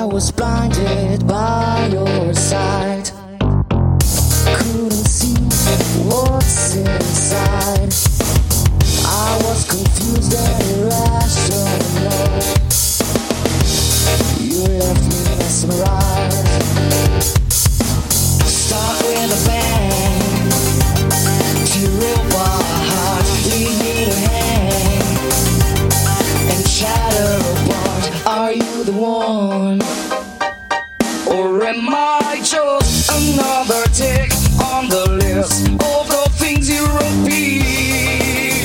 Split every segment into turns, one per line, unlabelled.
I was blinded by your sight. Couldn't see what's inside. I was confused and irrational. You left me mesmerized. and I joke. Another tick on the list of the things you repeat.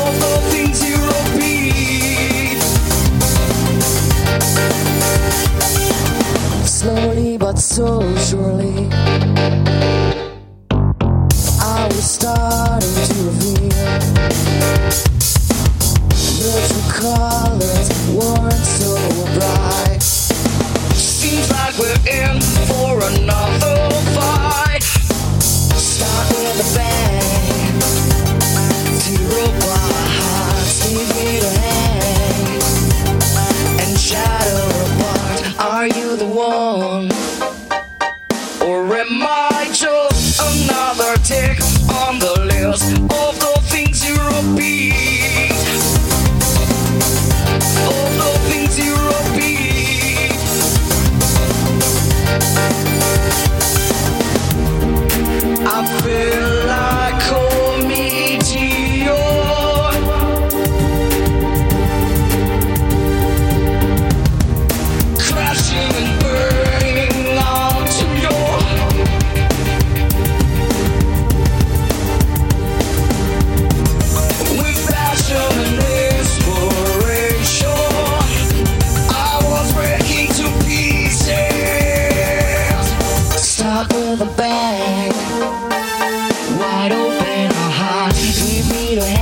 Of the things you repeat. Slowly but so surely, I was starting to reveal the true colors weren't so bright seems like we're in. feel like you know, ¿eh?